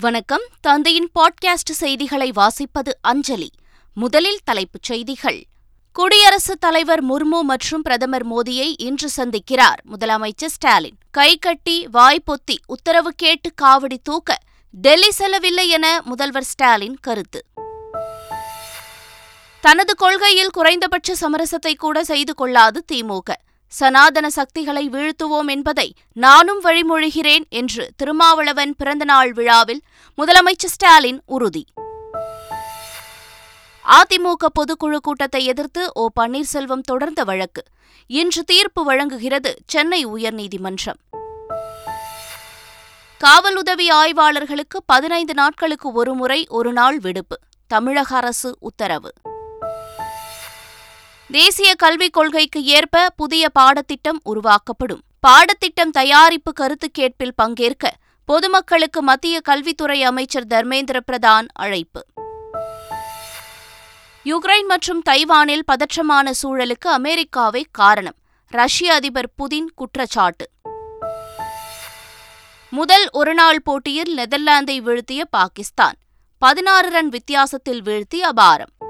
வணக்கம். தந்தையின் பாட்காஸ்ட் செய்திகளை வாசிப்பது அஞ்சலி. முதலில் தலைப்புச் செய்திகள். குடியரசுத் தலைவர் முர்மு மற்றும் பிரதமர் மோடியை இன்று சந்திக்கிறார் முதலமைச்சர் ஸ்டாலின். கைகட்டி வாய்ப்பொத்தி உத்தரவு கேட்டு காவடி தூக்க டெல்லி செல்லவில்லை என முதல்வர் ஸ்டாலின் கருத்து. தனது கொள்கையில் குறைந்தபட்ச சமரசத்தை கூட செய்து கொள்ளாது திமுக சனாதன சக்திகளை வீழ்த்துவோம் என்பதை நானும் வழிமொழிகிறேன் என்று திருமாவளவன் பிறந்தநாள் விழாவில் முதலமைச்சர் ஸ்டாலின் உறுதி. அதிமுக பொதுக்குழு கூட்டத்தை எதிர்த்து ஓ பன்னீர்செல்வம் தொடர்ந்த வழக்கு. இன்று தீர்ப்பு வழங்குகிறது சென்னை உயர்நீதிமன்றம். காவல் உதவி ஆய்வாளர்களுக்கு பதினைந்து நாட்களுக்கு ஒருமுறை ஒரு நாள் விடுப்பு. தமிழக அரசு உத்தரவு. தேசிய கல்விக் கொள்கைக்கு ஏற்ப புதிய பாடத்திட்டம் உருவாக்கப்படும். பாடத்திட்டம் தயாரிப்பு கருத்து கேட்பில் பங்கேற்க பொதுமக்களுக்கு மத்திய கல்வித்துறை அமைச்சர் தர்மேந்திர பிரதான் அழைப்பு. யுக்ரைன் மற்றும் தைவானில் பதற்றமான சூழலுக்கு அமெரிக்காவே காரணம். ரஷ்ய அதிபர் புதின் குற்றச்சாட்டு. முதல் ஒருநாள் போட்டியில் நெதர்லாந்தை வீழ்த்திய பாகிஸ்தான். பதினாறு ரன் வித்தியாசத்தில் வீழ்த்தி அபாரம்.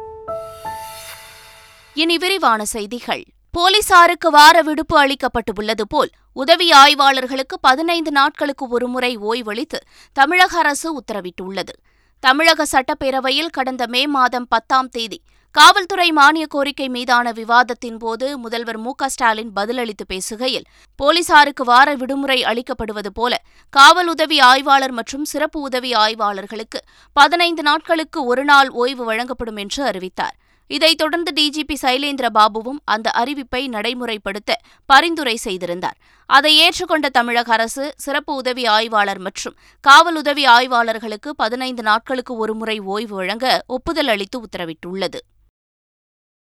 இனி விரிவான செய்திகள். போலீசாருக்கு வார விடுப்பு அளிக்கப்பட்டுள்ளது போல் உதவி ஆய்வாளர்களுக்கு பதினைந்து நாட்களுக்கு ஒருமுறை ஓய்வளித்து தமிழக அரசு உத்தரவிட்டுள்ளது. தமிழக சட்டப்பேரவையில் கடந்த மே மாதம் பத்தாம் தேதி காவல்துறை மானிய கோரிக்கை மீதான விவாதத்தின் போது முதல்வர் மு ஸ்டாலின் பதிலளித்து பேசுகையில் போலீசாருக்கு வார விடுமுறை அளிக்கப்படுவது போல காவல் உதவி ஆய்வாளர் மற்றும் சிறப்பு உதவி ஆய்வாளர்களுக்கு பதினைந்து நாட்களுக்கு ஒருநாள் ஓய்வு வழங்கப்படும் என்று அறிவித்தார். இதைத் தொடர்ந்து டிஜிபி சைலேந்திர பாபுவும் அந்த அறிவிப்பை நடைமுறைப்படுத்த பரிந்துரை செய்திருந்தார். அதை ஏற்றுக்கொண்ட தமிழக அரசு சிறப்பு உதவி ஆய்வாளர் மற்றும் காவல் உதவி ஆய்வாளர்களுக்கு பதினைந்து நாட்களுக்கு ஒருமுறை ஓய்வு வழங்க ஒப்புதல் அளித்து உத்தரவிட்டுள்ளது.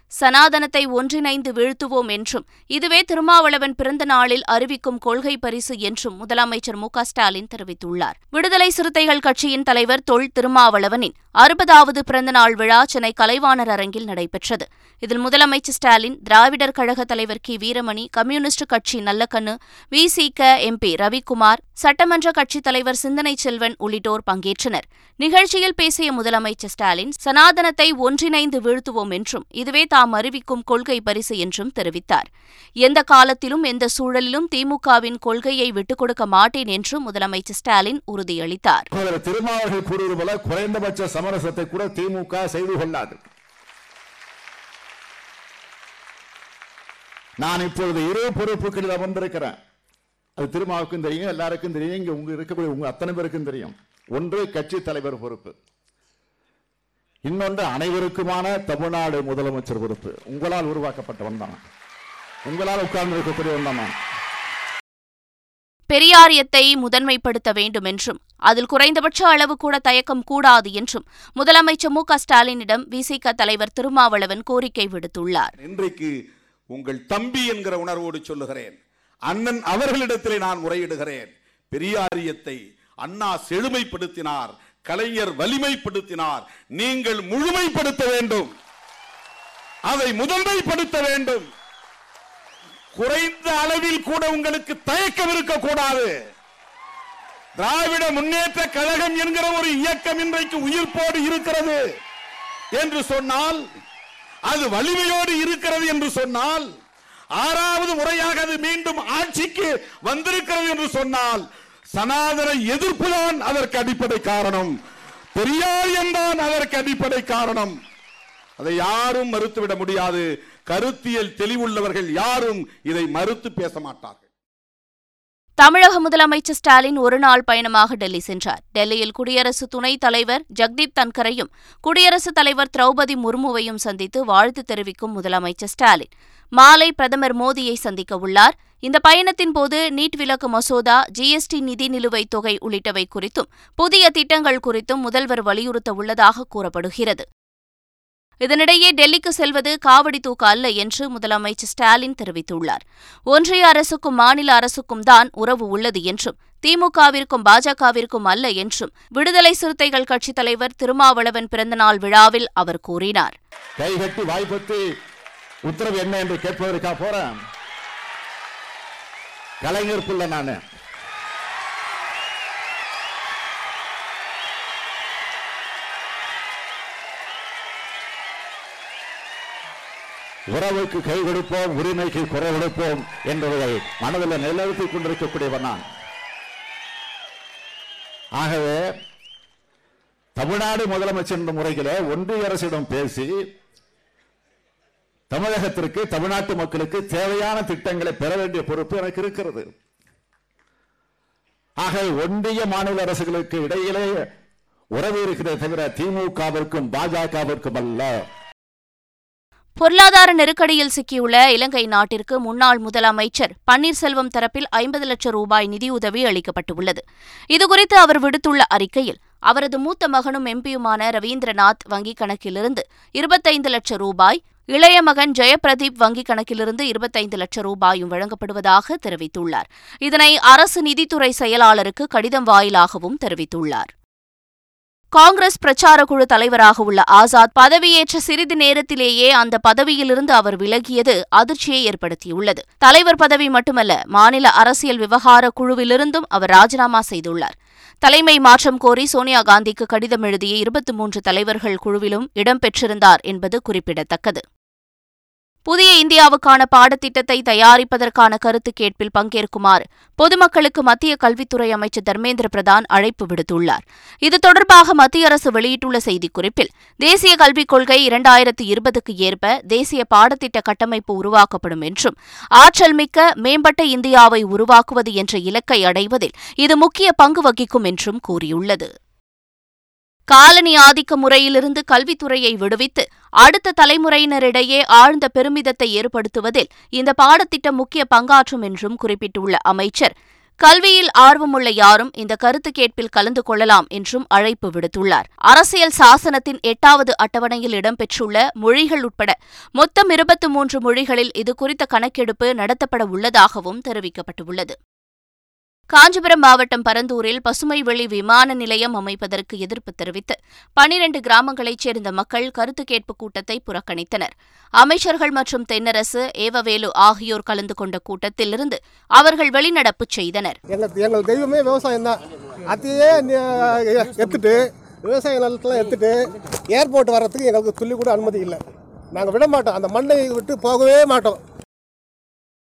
சனாதனத்தை ஒன்றிணைந்து வீழ்த்துவோம் என்றும் இதுவே திருமாவளவன் பிறந்த நாளில் அறிவிக்கும் கொள்கை பரிசு என்றும் முதலமைச்சர் மு ஸ்டாலின் தெரிவித்துள்ளார். விடுதலை சிறுத்தைகள் கட்சியின் தலைவர் தொல் திருமாவளவனின் அறுபதாவது பிறந்தநாள் விழா சென்னை கலைவாணர் அரங்கில் நடைபெற்றது. இதில் முதலமைச்சர் ஸ்டாலின் திராவிடர் கழக தலைவர் கி. வீரமணி கம்யூனிஸ்ட் கட்சி நல்லக்கண்ணு விசிக எம்பி ரவிக்குமார் சட்டமன்ற கட்சித் தலைவர் சிந்தனை செல்வன் உள்ளிட்டோர் பங்கேற்றனர். நிகழ்ச்சியில் பேசிய முதலமைச்சர் ஸ்டாலின் சனாதனத்தை ஒன்றிணைந்து வீழ்த்துவோம் என்றும் இதுவே தாம் அறிவிக்கும் கொள்கை பரிசு என்றும் தெரிவித்தார். எந்த காலத்திலும் எந்த சூழலிலும் திமுகவின் கொள்கையை விட்டுக் கொடுக்க மாட்டேன் என்றும் முதலமைச்சர் ஸ்டாலின் உறுதியளித்தார். திருமாவர்கள் கூறுவது போல குறைந்தபட்ச சமரசத்தை கூட திமுக செய்து கொள்ளாது. நான் இப்பொழுது இரு பொறுப்புகளில் அமர்ந்திருக்கிறேன். அது திருமாவுக்கும் தெரியும் எல்லாருக்கும் தெரியும். இங்க உங்க இருக்கக்கூடிய உங்க அத்தனை பேருக்கும் தெரியும். ஒன்று கட்சி தலைவர் பொறுப்பு. இன்னொன்று அனைவருக்குமான தமிழ்நாடு முதலமைச்சர் பொறுப்பு. உங்களால் உருவாக்கப்பட்டவன் தான். உங்களால் உட்கார்ந்து இருக்கக்கூடியவன் தான் பெரியாரியத்தை முதன்மைப்படுத்த வேண்டும் என்றும் அதில் குறைந்தபட்ச அளவு கூட தயக்கம் கூடாது என்றும் முதலமைச்சர் மு ஸ்டாலினிடம் விசிக தலைவர் திருமாவளவன் கோரிக்கை விடுத்துள்ளார். இன்றைக்கு உங்கள் தம்பி என்கிற உணர்வோடு சொல்லுகிறேன். அண்ணன் அவர்களிடத்திலே நான் முறையிடுகிறேன். பெரியாரியத்தை அண்ணா செழுமைப்படுத்தினார் கலைஞர் வலிமைப்படுத்தினார். நீங்கள் முழுமைப்படுத்த வேண்டும். அதை முதன்மைப்படுத்த வேண்டும். குறைந்த அளவில் கூட உங்களுக்கு தயக்கம் இருக்கக்கூடாது. திராவிட முன்னேற்ற கழகம் என்கிற ஒரு இயக்கம் இன்றைக்கு உயிர்ப்போடு இருக்கிறது. என்று சொன்னால் அது வலிமையோடு இருக்கிறது என்று சொன்னால் ஆறாவது முறையாக அது மீண்டும் ஆட்சிக்கு வந்திருக்கிறது என்று சொன்னால் சனாதன எதிர்ப்பு தான் அதற்கு அடிப்படை காரணம். பெரியாரியம் தான் அதற்கு அடிப்படை காரணம். அதை யாரும் மறுத்துவிட முடியாது. கருத்தியல் தெளிவுள்ளவர்கள் யாரும் இதை மறுத்து பேச மாட்டார்கள். தமிழக முதலமைச்சர் ஸ்டாலின் ஒருநாள் பயணமாக டெல்லி சென்றார். டெல்லியில் குடியரசு துணைத் தலைவர் ஜக்தீப் தன்கரையும் குடியரசுத் தலைவர் திரௌபதி முர்முவையும் சந்தித்து வாழ்த்து தெரிவிக்கும் முதலமைச்சர் ஸ்டாலின். மாலை பிரதமர் மோடியை சந்திக்க உள்ளார். இந்த பயணத்தின் போது நீட் விலக்கு மசோதா ஜிஎஸ்டி நிதி நிலுவைத் தொகை உள்ளிட்டவை குறித்தும் புதிய திட்டங்கள் குறித்தும் முதல்வர் வலியுறுத்த உள்ளதாக கூறப்படுகிறது. இதனிடையே டெல்லிக்கு செல்வது காவடி தூக்க அல்ல என்று முதலமைச்சர் ஸ்டாலின் தெரிவித்துள்ளார். ஒன்றிய அரசுக்கும் மாநில அரசுக்கும் தான் உறவு உள்ளது என்றும் திமுகவிற்கும் பாஜகவிற்கும் அல்ல என்றும் விடுதலை சிறுத்தைகள் கட்சித் தலைவர் திருமாவளவன் பிறந்தநாள் விழாவில் அவர் கூறினார். கைகட்டி வாய்ப்பத்தி உத்தரவு என்ன என்று கேட்பதற்காக போறேன். கலைஞர் நானு. உறவுக்கு கை கொடுப்போம் உரிமைக்கு குறை கொடுப்போம் என்பதை மனதில் நிலநிறுத்திக் கொண்டிருக்கக்கூடியவன் நான். ஆகவே தமிழ்நாடு முதலமைச்சர் என்ற முறையில் ஒன்றிய அரசிடம் பேசி தமிழகத்திற்கு தமிழ்நாட்டு மக்களுக்கு தேவையான திட்டங்களை பெற வேண்டிய பொறுப்பு எனக்கு இருக்கிறது. ஆக ஒன்றிய மாநில அரசுகளுக்கு இடையிலே உறவு இருக்கிறதே தவிர திமுகவிற்கும் பாஜகவிற்கும் அல்ல. பொருளாதார நெருக்கடியில் சிக்கியுள்ள இலங்கை நாட்டிற்கு முன்னாள் முதலமைச்சர் பன்னீர்செல்வம் தரப்பில் ஐம்பது லட்சம் ரூபாய் நிதியுதவி அளிக்கப்பட்டுள்ளது. இதுகுறித்து அவர் விடுத்துள்ள அறிக்கையில் அவரது மூத்த மகனும் எம்பியுமான ரவீந்திரநாத் வங்கிக் கணக்கிலிருந்து இருபத்தைந்து லட்சம் ரூபாய் இளைய மகன் ஜெயபிரதீப் வங்கிக் கணக்கிலிருந்து இருபத்தைந்து லட்சம் ரூபாயும் வழங்கப்படுவதாக தெரிவித்துள்ளார். இதனை அரசு நிதித்துறை செயலாளருக்கு கடிதம் வாயிலாகவும் தெரிவித்துள்ளார். காங்கிரஸ் பிரச்சார குழு தலைவராக உள்ள ஆசாத் பதவியேற்ற சிறிது நேரத்திலேயே அந்த பதவியிலிருந்து அவர் விலகியது அதிர்ச்சியை ஏற்படுத்தியுள்ளது. தலைவர் பதவி மட்டுமல்ல மாநில அரசியல் விவகார குழுவிலிருந்தும் அவர் ராஜினாமா செய்துள்ளார். தலைமை மாற்றம் கோரி சோனியா காந்திக்கு கடிதம் எழுதிய இருபத்தி மூன்று தலைவர்கள் குழுவிலும் இடம்பெற்றிருந்தார் என்பது குறிப்பிடத்தக்கது. புதிய இந்தியாவுக்கான பாடத்திட்டத்தை தயாரிப்பதற்கான கருத்து கேட்பில் பங்கேற்குமாறு பொதுமக்களுக்கு மத்திய கல்வித்துறை அமைச்சர் தர்மேந்திர பிரதான் அழைப்பு விடுத்துள்ளார். இது தொடர்பாக மத்திய அரசு வெளியிட்டுள்ள செய்திக்குறிப்பில் தேசிய கல்விக் கொள்கை இரண்டாயிரத்து இருபதுக்கு ஏற்ப தேசிய பாடத்திட்ட கட்டமைப்பு உருவாக்கப்படும் என்றும் ஆற்றல் மிக்க மேம்பட்ட இந்தியாவை உருவாக்குவது என்ற இலக்கை அடைவதில் இது முக்கிய பங்கு வகிக்கும் என்றும் கூறியுள்ளது. காலனி ஆதிக்க முறையிலிருந்து கல்வித்துறையை விடுவித்து அடுத்த தலைமுறையினரிடையே ஆழ்ந்த பெருமிதத்தை ஏற்படுத்துவதில் இந்த பாடத்திட்டம் முக்கிய பங்காற்றும் என்றும் குறிப்பிட்டுள்ள அமைச்சர். கல்வியில் ஆர்வமுள்ள யாரும் இந்த கருத்து கேட்பில் கலந்து கொள்ளலாம் என்றும் அழைப்பு விடுத்துள்ளார். அரசியல் சாசனத்தின் எட்டாவது அட்டவணையில் இடம்பெற்றுள்ள மொழிகள் உட்பட மொத்தம் இருபத்தி மூன்று மொழிகளில் இதுகுறித்த கணக்கெடுப்பு நடத்தப்பட உள்ளதாகவும் தெரிவிக்கப்பட்டுள்ளது. காஞ்சிபுரம் மாவட்டம் பரந்தூரில் பசுமை வெளி விமான நிலையம் அமைப்பதற்கு எதிர்ப்பு தெரிவித்து பனிரண்டு கிராமங்களைச் சேர்ந்த மக்கள் கருத்து கேட்பு கூட்டத்தை புறக்கணித்தனர். அமைச்சர்கள் மற்றும் தென்னரசு ஏவவேலு ஆகியோர் கலந்து கொண்ட கூட்டத்திலிருந்து அவர்கள் வெளிநடப்பு செய்தனர். எங்கள் தெய்வமே விவசாயம் தான் அதையே எடுத்துட்டு விவசாய நிலத்தெல்லாம் எடுத்துட்டு ஏர்போர்ட் வர்றதுக்கு எங்களுக்கு துள்ளி கூட அனுமதி இல்லை. நாங்கள் விட மாட்டோம். அந்த மண்ணை விட்டு போகவே மாட்டோம்.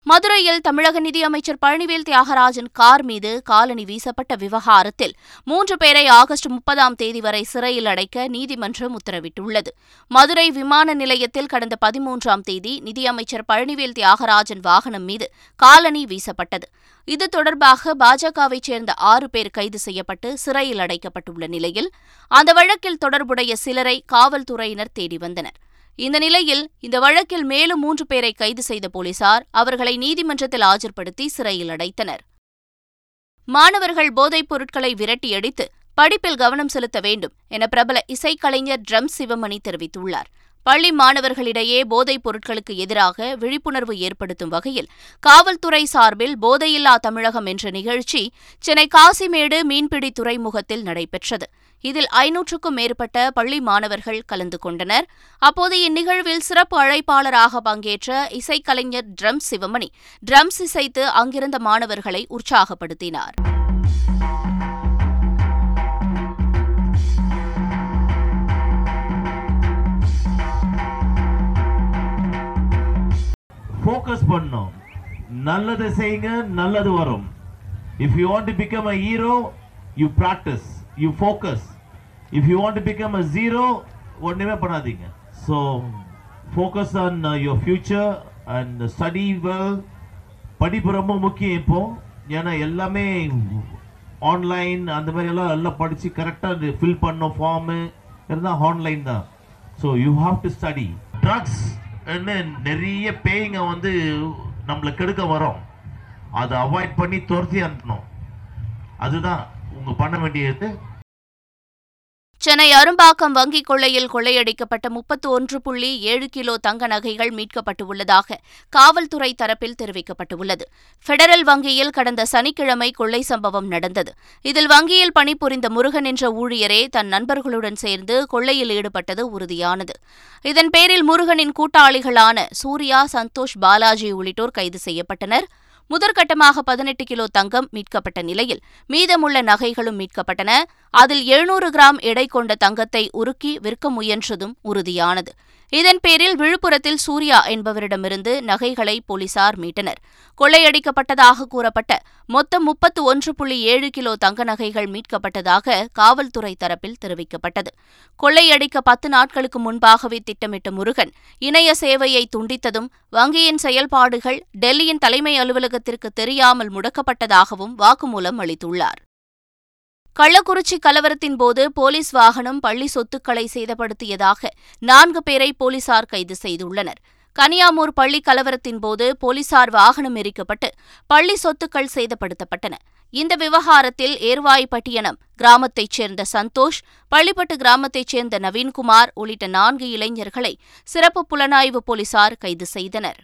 மதுரையில் தமிழக நிதியமைச்சர் பழனிவேல் தியாகராஜன் கார் மீது காலணி வீசப்பட்ட விவகாரத்தில் மூன்று பேரை ஆகஸ்ட் முப்பதாம் தேதி வரை சிறையில் அடைக்க நீதிமன்றம் உத்தரவிட்டுள்ளது. மதுரை விமான நிலையத்தில் கடந்த பதிமூன்றாம் தேதி நிதியமைச்சர் பழனிவேல் தியாகராஜன் வாகனம் மீது காலணி வீசப்பட்டது. இது தொடர்பாக பாஜகவைச் சேர்ந்த ஆறு பேர் கைது செய்யப்பட்டு சிறையில் அடைக்கப்பட்டுள்ள நிலையில் அந்த வழக்கில் தொடர்புடைய சிலரை காவல்துறையினர் தேடி வந்தனர். இந்த நிலையில் இந்த வழக்கில் மேலும் மூன்று பேரை கைது செய்த போலீசார் அவர்களை நீதிமன்றத்தில் ஆஜர்படுத்தி சிறையில் அடைத்தனர். மாணவர்கள் போதைப் பொருட்களை விரட்டியடித்து படிப்பில் கவனம் செலுத்த வேண்டும் என பிரபல இசைக்கலைஞர் ட்ரம் சிவமணி தெரிவித்துள்ளார். பள்ளி மாணவர்களிடையே போதைப் பொருட்களுக்கு எதிராக விழிப்புணர்வு ஏற்படுத்தும் வகையில் காவல்துறை சார்பில் போதையில்லா தமிழகம் என்ற நிகழ்ச்சி சென்னை காசிமேடு மீன்பிடி துறைமுகத்தில் நடைபெற்றது. இதில் ஐநூற்றுக்கும் மேற்பட்ட பள்ளி மாணவர்கள் கலந்து கொண்டனர். அப்போது இந்நிகழ்வில் சிறப்பு அழைப்பாளராக பங்கேற்ற இசைக்கலைஞர் ட்ரம் சிவமணி ட்ரம்ஸ் இசைத்து அங்கிருந்த மாணவர்களை உற்சாகப்படுத்தினார். ஃபோக்கஸ் பண்ணும். நல்லது செய்யுங்க நல்லது வரும். If you want to become a hero you practice you focus if you want to become a zero ஒன்றுமே பண்ணாதீங்க. So focus on your future and study well படிப்பு ரொம்ப முக்கியம் இப்போ. ஏன்னா எல்லாமே ஆன்லைன் அந்த மாதிரி எல்லாம் எல்லாம் படித்து கரெக்டாக ஃபில் பண்ணோம் ஃபார்மு இருந்தால் ஆன்லைன் தான். So you have to study drugs நிறைய பேய்ங்க வந்து நம்மளை கெடுக்க வரோம். அதை அவாய்ட் பண்ணி துரத்தி அனுப்பணும். அதுதான் உங்கள் பண்ண வேண்டியது. சென்னை அரும்பாக்கம் வங்கிக் கொள்ளையில் கொள்ளையடிக்கப்பட்ட முப்பத்து ஒன்று புள்ளி ஏழு கிலோ தங்க நகைகள் மீட்கப்பட்டுள்ளதாக காவல்துறை தரப்பில் தெரிவிக்கப்பட்டுள்ளது. பெடரல் வங்கியில் கடந்த சனிக்கிழமை கொள்ளை சம்பவம் நடந்தது. இதில் வங்கியில் பணிபுரிந்த முருகன் என்ற ஊழியரே தன் நண்பர்களுடன் சேர்ந்து கொள்ளையில் ஈடுபட்டது உறுதியானது. இதன் பேரில் முருகனின் கூட்டாளிகளான சூர்யா சந்தோஷ் பாலாஜி உள்ளிட்டோர் கைது செய்யப்பட்டனர். முதற்கட்டமாக பதினெட்டு கிலோ தங்கம் மீட்கப்பட்ட நிலையில் மீதமுள்ள நகைகளும் மீட்கப்பட்டன. அதில் எழுநூறு கிராம் எடை கொண்ட தங்கத்தை உருக்கி விற்க முயன்றதும் உறுதியானது. இதன் பேரில் விழுப்புரத்தில் சூர்யா என்பவரிடமிருந்து நகைகளை போலீசார் மீட்டனர். கொள்ளையடிக்கப்பட்டதாக கூறப்பட்ட மொத்தம் முப்பத்து ஒன்று புள்ளி ஏழு கிலோ தங்க நகைகள் மீட்கப்பட்டதாக காவல்துறை தரப்பில் தெரிவிக்கப்பட்டது. கொள்ளையடிக்க பத்து நாட்களுக்கு முன்பாகவே திட்டமிட்ட முருகன் இணைய சேவையை துண்டித்ததும் வங்கியின் செயல்பாடுகள் டெல்லியின் தலைமை அலுவலகத்திற்கு தெரியாமல் முடக்கப்பட்டதாகவும் வாக்குமூலம் அளித்துள்ளார். கள்ளக்குறிச்சி கலவரத்தின் போது போலீஸ் வாகனம் பள்ளி சொத்துக்களை சேதப்படுத்தியதாக நான்கு பேரை போலீசார் கைது செய்துள்ளனர். கனியாமூர் பள்ளி கலவரத்தின் போது போலீசார் வாகனம் எரிக்கப்பட்டு பள்ளி சொத்துக்கள் சேதப்படுத்தப்பட்டன. இந்த விவகாரத்தில் ஏர்வாய்பட்டியனம் கிராமத்தைச் சேர்ந்த சந்தோஷ் பள்ளிப்பட்டு கிராமத்தைச் சேர்ந்த நவீன்குமார் உள்ளிட்ட நான்கு இளைஞர்களை சிறப்பு புலனாய்வு போலீசார் கைது செய்தனர்.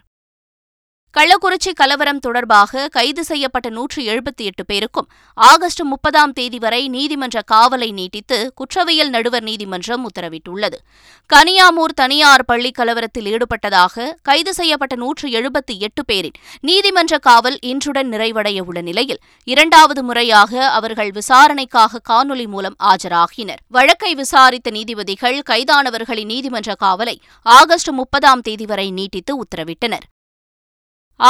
கள்ளக்குறிச்சி கலவரம் தொடர்பாக கைது செய்யப்பட்ட நூற்று எழுபத்தி எட்டு பேருக்கும் ஆகஸ்ட் முப்பதாம் தேதி வரை நீதிமன்ற காவலை நீட்டித்து குற்றவியல் நடுவர் நீதிமன்றம் உத்தரவிட்டுள்ளது. கனியாமூர் தனியார் பள்ளி கலவரத்தில் ஈடுபட்டதாக கைது செய்யப்பட்ட நூற்று எழுபத்தி எட்டு பேரின் நீதிமன்ற காவல் இன்றுடன் நிறைவடைய உள்ள நிலையில் இரண்டாவது முறையாக அவர்கள் விசாரணைக்காக காணொலி மூலம் ஆஜராகினர். வழக்கை விசாரித்த நீதிபதிகள் கைதானவர்களின் நீதிமன்ற காவலை ஆகஸ்ட் முப்பதாம் தேதி வரை நீட்டித்து உத்தரவிட்டனர்.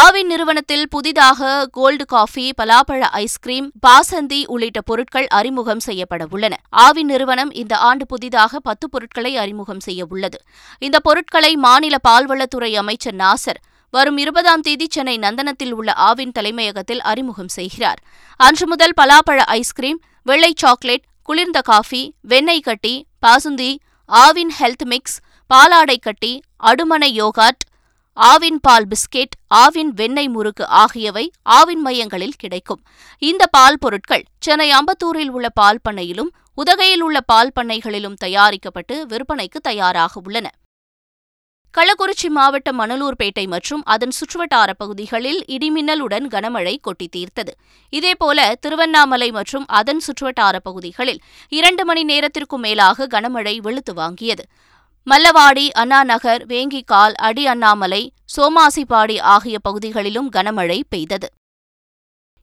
ஆவின் நிறுவனத்தில் புதிதாக கோல்டு காஃபி பலாப்பழ ஐஸ்கிரீம் பாசந்தி உள்ளிட்ட பொருட்கள் அறிமுகம் செய்யப்பட உள்ளன ஆவின் நிறுவனம் இந்த ஆண்டு புதிதாக பத்து பொருட்களை அறிமுகம் செய்ய உள்ளது. இந்த பொருட்களை மாநில பால்வளத்துறை அமைச்சர் நாசர் வரும் இருபதாம் தேதி சென்னை நந்தனத்தில் உள்ள ஆவின் தலைமையகத்தில் அறிமுகம் செய்கிறார். அன்று முதல் பலாப்பழ ஐஸ்கிரீம் வெள்ளை சாக்லேட் குளிர்ந்த காஃபி வெண்ணெய் கட்டி பாசுந்தி ஆவின் ஹெல்த் மிக்ஸ் பாலாடை கட்டி அடுமனை யோகாட் ஆவின் பால் பிஸ்கெட் ஆவின் வெண்ணெய் முறுக்கு ஆகியவை ஆவின் மையங்களில் கிடைக்கும். இந்த பால் பொருட்கள் சென்னை அம்பத்தூரில் உள்ள பால் பண்ணையிலும் உதகையில் உள்ள பால் பண்ணைகளிலும் தயாரிக்கப்பட்டு விற்பனைக்கு தயாராக உள்ளன. கள்ளக்குறிச்சி மாவட்டம் மணலூர்பேட்டை மற்றும் அதன் சுற்றுவட்டார பகுதிகளில் இடிமின்னலுடன் கனமழை கொட்டி தீர்த்தது இதேபோல திருவண்ணாமலை மற்றும் அதன் சுற்றுவட்டார பகுதிகளில் இரண்டு மணி நேரத்திற்கும் மேலாக கனமழை வெளுத்து வாங்கியது. மல்லவாடி அண்ணாநகர் வேங்கிக்கால் அடி அண்ணாமலை சோமாசிப்பாடி ஆகிய பகுதிகளிலும் கனமழை பெய்தது.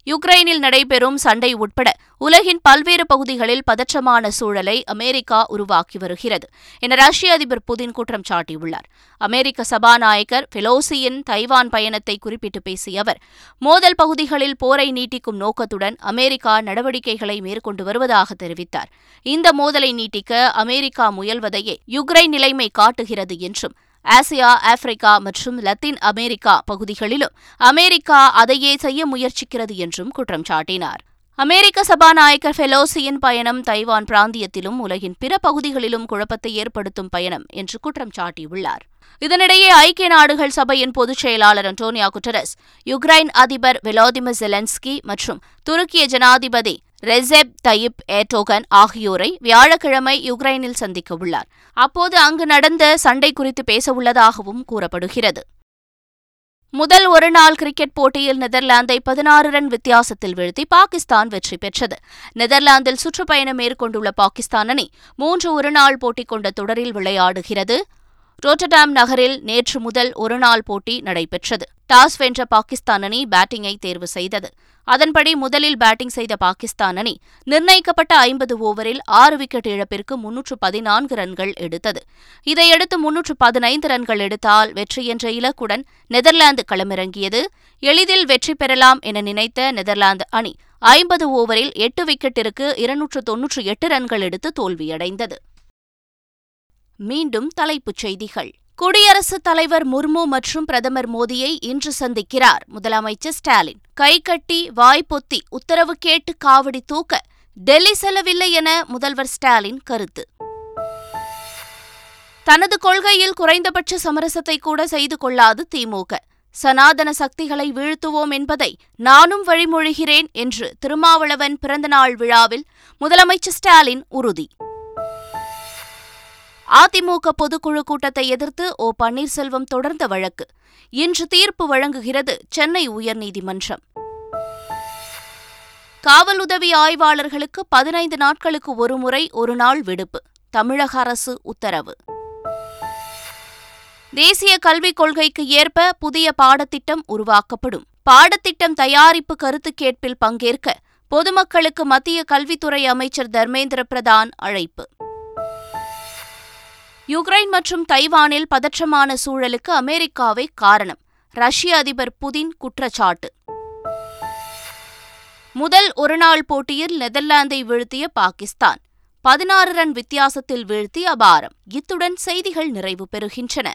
யுக்ரைனில் நடைபெறும் சண்டை உட்பட உலகின் பல்வேறு பகுதிகளில் பதற்றமான சூழலை அமெரிக்கா உருவாக்கி வருகிறது என ரஷ்ய அதிபர் புதின் குற்றம் சாட்டியுள்ளார். அமெரிக்க சபாநாயகர் பெலோசியின் தைவான் பயணத்தை குறிப்பிட்டு பேசிய அவர் மோதல் பகுதிகளில் போரை நீட்டிக்கும் நோக்கத்துடன் அமெரிக்கா நடவடிக்கைகளை மேற்கொண்டு வருவதாக தெரிவித்தார். இந்த மோதலை நீட்டிக்க அமெரிக்கா முயல்வதையே யுக்ரைன் நிலைமை காட்டுகிறது என்றும் ஆசியா ஆப்பிரிக்கா மற்றும் லத்தீன் அமெரிக்கா பகுதிகளிலும் அமெரிக்கா அதையே செய்ய முயற்சிக்கிறது என்றும் குற்றம் சாட்டினார். அமெரிக்க சபாநாயகர் ஃபெலோசியின் பயணம் தைவான் பிராந்தியத்திலும் உலகின் பிற பகுதிகளிலும் குழப்பத்தை ஏற்படுத்தும் பயணம் என்று குற்றம் சாட்டியுள்ளார். இதனிடையே ஐக்கிய நாடுகள் சபையின் பொதுச் செயலாளர் அன்டோனியா குட்டரஸ் யுக்ரைன் அதிபர் வெலோதிமிர் ஜெலன்ஸ்கி மற்றும் துருக்கிய ஜனாதிபதி ரெசெப் தயிப் ஏட்டோகன் ஆகியோரை வியாழக்கிழமை யுக்ரைனில் சந்திக்க உள்ளார். அப்போது அங்கு நடந்த சண்டை குறித்து பேசவுள்ளதாகவும் கூறப்படுகிறது. முதல் ஒருநாள் கிரிக்கெட் போட்டியில் நெதர்லாந்தை பதினாறு ரன் வித்தியாசத்தில் வீழ்த்தி பாகிஸ்தான் வெற்றி பெற்றது. நெதர்லாந்தில் சுற்றுப்பயணம் மேற்கொண்டுள்ள பாகிஸ்தான் அணி மூன்று ஒருநாள் போட்டி கொண்ட தொடரில் விளையாடுகிறது. ரோட்டடாம் நகரில் நேற்று முதல் ஒருநாள் போட்டி நடைபெற்றது. டாஸ் வென்ற பாகிஸ்தான் அணி பேட்டிங்கை தேர்வு செய்தது. அதன்படி முதலில் பேட்டிங் செய்த பாகிஸ்தான் அணி நிர்ணயிக்கப்பட்ட ஐம்பது ஓவரில் ஆறு விக்கெட் இழப்பிற்கு முன்னூற்று பதினான்கு ரன்கள் எடுத்தது. இதையடுத்து முன்னூற்று பதினைந்து ரன்கள் எடுத்தால் வெற்றி என்ற இலக்குடன் நெதர்லாந்து களமிறங்கியது. எளிதில் வெற்றி பெறலாம் என நினைத்த நெதர்லாந்து அணி ஐம்பது ஓவரில் எட்டு விக்கெட்டிற்கு இருநூற்று தொன்னூற்று எட்டு ரன்கள் எடுத்து தோல்வியடைந்தது. மீண்டும் தலைப்புச் செய்திகள். குடியரசுத் தலைவர் முர்மு மற்றும் பிரதமர் மோடியை இன்று சந்திக்கிறார் முதலமைச்சர் ஸ்டாலின். கைகட்டி வாய்ப்பொத்தி உத்தரவு கேட்டு காவடி தூக்க டெல்லி செல்லவில்லை என முதல்வர் ஸ்டாலின் கருத்து. தனது கொள்கையில் குறைந்தபட்ச சமரசத்தை கூட செய்து கொள்ளாது திமுக. சனாதன சக்திகளை வீழ்த்துவோம் என்பதை நானும் வழிமொழிகிறேன் என்று திருமாவளவன் பிறந்தநாள் விழாவில் முதலமைச்சர் ஸ்டாலின் உறுதி. அதிமுக பொதுக்குழு கூட்டத்தை எதிர்த்து ஓ பன்னீர்செல்வம் தொடர்ந்த வழக்கு. இன்று தீர்ப்பு வழங்குகிறது சென்னை உயர்நீதிமன்றம். காவல் உதவி ஆய்வாளர்களுக்கு பதினைந்து நாட்களுக்கு ஒருமுறை ஒரு நாள் விடுப்பு. தமிழக அரசு உத்தரவு. தேசிய கல்விக் கொள்கைக்கு ஏற்ப புதிய பாடத்திட்டம் உருவாக்கப்படும். பாடத்திட்டம் தயாரிப்பு கருத்து கேட்பில் பங்கேற்க பொதுமக்களுக்கு மத்திய கல்வித்துறை அமைச்சர் தர்மேந்திர பிரதான் அழைப்பு. யுக்ரைன் மற்றும் தைவானில் பதற்றமான சூழலுக்கு அமெரிக்காவே காரணம். ரஷ்ய அதிபர் புதின் குற்றச்சாட்டு. முதல் ஒருநாள் போட்டியில் நெதர்லாந்தை வீழ்த்திய பாகிஸ்தான். பதினாறு ரன் வித்தியாசத்தில் வீழ்த்தி அபாரம். இத்துடன் செய்திகள் நிறைவு பெறுகின்றன.